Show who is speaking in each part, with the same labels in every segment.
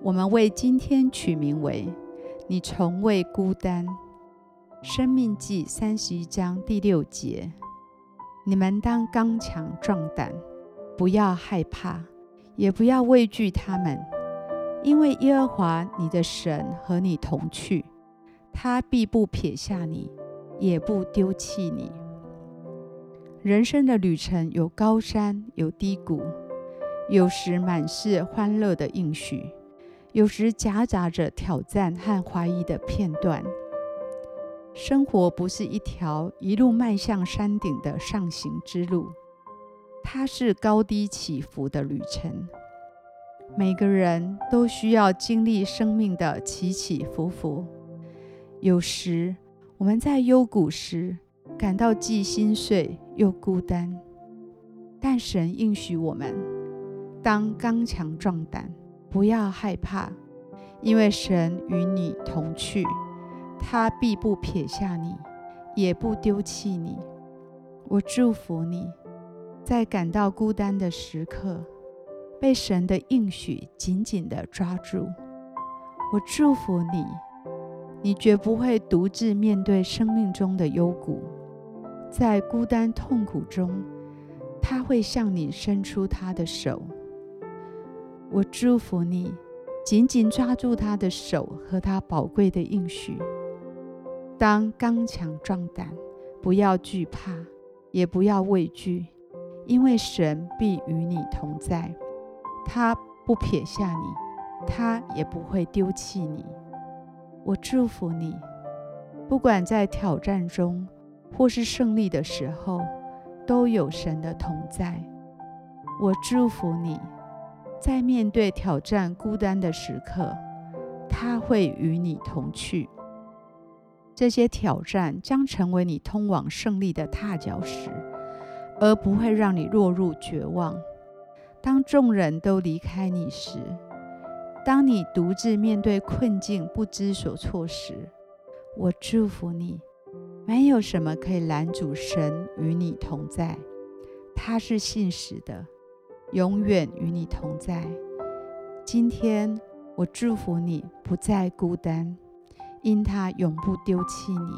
Speaker 1: 我们为今天取名为“你从未孤单”。生命记三十一章第六节：你们当刚强壮胆，不要害怕，也不要畏惧他们，因为耶和华你的神和你同去，他必不撇下你，也不丢弃你。人生的旅程有高山，有低谷，有时满是欢乐的应许，有时夹杂着挑战和怀疑的片段。生活不是一条一路迈向山顶的上行之路，它是高低起伏的旅程。每个人都需要经历生命的起起伏伏。有时我们在幽谷时，感到既心碎又孤单，但神应许我们当刚强壮胆，不要害怕，因为神与你同去，他必不撇下你，也不丢弃你。我祝福你，在感到孤单的时刻，被神的应许紧紧地抓住。我祝福你，你绝不会独自面对生命中的幽谷。在孤单痛苦中，他会向你伸出他的手。我祝福你，紧紧抓住他的手和他宝贵的应许。当刚强壮胆，不要惧怕，也不要畏惧，因为神必与你同在。他不撇下你，他也不会丢弃你。我祝福你，不管在挑战中，或是胜利的时候，都有神的同在。我祝福你，在面对挑战、孤单的时刻，他会与你同去。这些挑战将成为你通往胜利的踏脚石，而不会让你落入绝望。当众人都离开你时，当你独自面对困境不知所措时，我祝福你。没有什么可以拦阻神与你同在，他是信实的，永远与你同在。今天我祝福你不再孤单，因他永不丢弃你，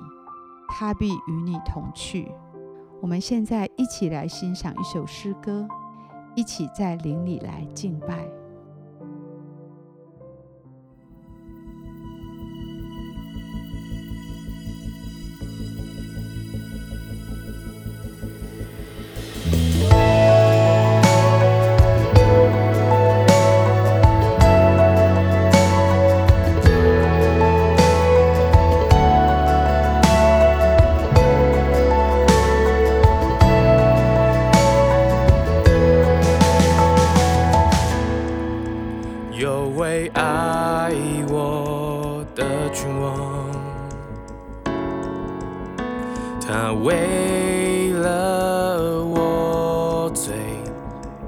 Speaker 1: 他必与你同去。我们现在一起来欣赏一首诗歌，一起在灵里来敬拜。
Speaker 2: 他为了我罪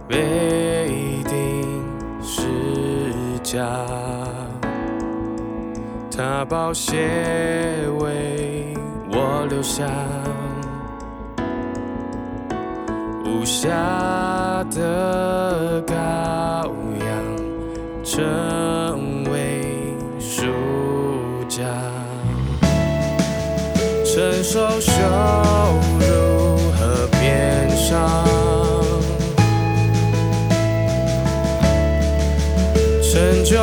Speaker 2: 被钉十架，他宝血为我留下，无瑕的羔羊成为赎价。承受羞辱和悲伤，成就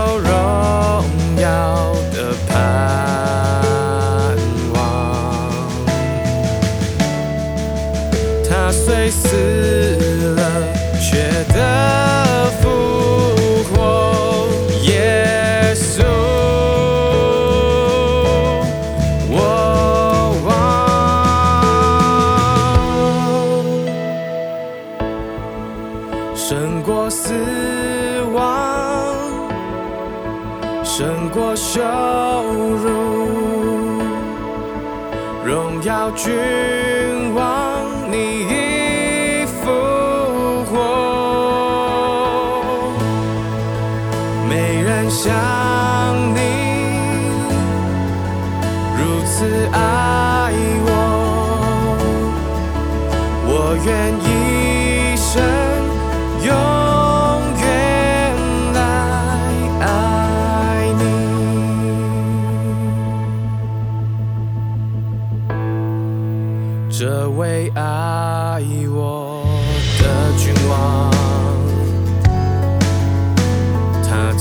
Speaker 2: 胜过，羞辱，荣耀君王，你已复活，没人像你如此爱我，我愿一生这位爱我的君王，他